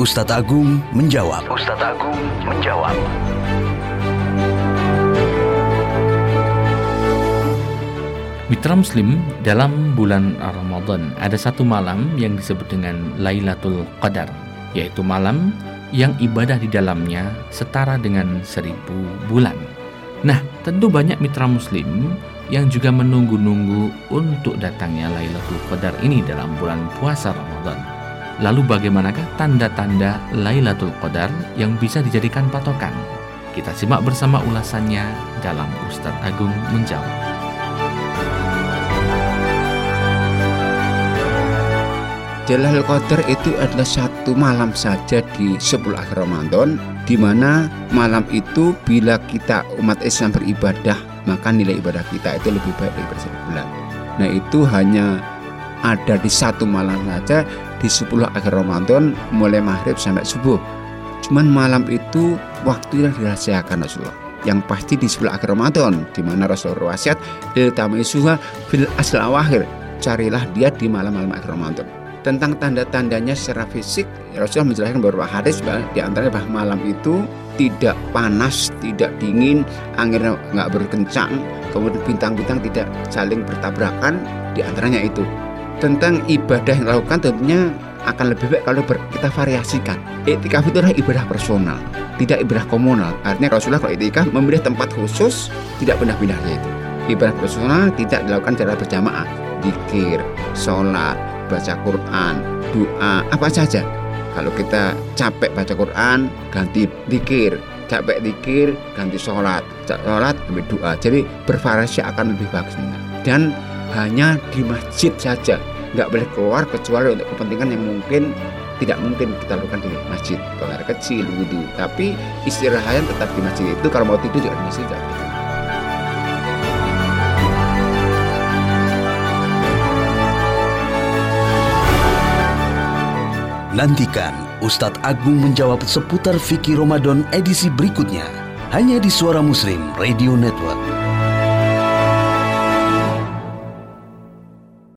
Ustadz Agung menjawab. Ustadz Agung menjawab. Mitra Muslim, dalam bulan Ramadan ada satu malam yang disebut dengan Lailatul Qadar, yaitu malam yang ibadah di dalamnya setara dengan seribu bulan. Nah, tentu banyak mitra Muslim yang juga menunggu-nunggu untuk datangnya Lailatul Qadar ini dalam bulan puasa Ramadan. Lalu bagaimanakah tanda-tanda Lailatul Qadar yang bisa dijadikan patokan? Kita simak bersama ulasannya dalam Ustadz Agung Menjawab. Lailatul Qadar itu adalah satu malam saja di 10 akhir Ramadan di mana malam itu bila kita umat Islam beribadah maka nilai ibadah kita itu lebih baik daripada satu bulan. Nah itu hanya ada di satu malam saja di 10 akhir Ramadan mulai maghrib sampai subuh. Cuman malam itu waktu yang dirahasiakan Rasulullah. Yang pasti di 10 akhir Ramadan di mana Rasulullah wasiat iltamisuha fil asl carilah dia di malam-malam akhir Ramadan. Tentang tanda-tandanya secara fisik Rasulullah menjelaskan beberapa hadis di antaranya bahwa malam itu tidak panas, tidak dingin, angin nggak berkencang, kemudian bintang-bintang tidak saling bertabrakan, di antaranya itu. Tentang ibadah yang dilakukan tentunya akan lebih baik kalau kita variasikan. Iktikaf itu adalah ibadah personal, tidak ibadah komunal. Artinya Rasulullah kalau iktikaf memilih tempat khusus, tidak pindah-pindah itu. Ibadah personal tidak dilakukan secara berjamaah, dikir, sholat, baca Quran, doa, apa saja. Kalau kita capek baca Quran, ganti dikir, capek dikir, ganti sholat, sholat, ambil doa. Jadi bervariasi akan lebih bagus. Dan hanya di masjid saja, nggak boleh keluar kecuali untuk kepentingan yang mungkin tidak mungkin kita lakukan di masjid, air kecil, wudhu. Tapi istirahatnya tetap di masjid itu. Kalau mau tidur juga di masjid. Juga. Nantikan Ustadz Agung menjawab seputar fikih Ramadan edisi berikutnya hanya di Suara Muslim Radio Network.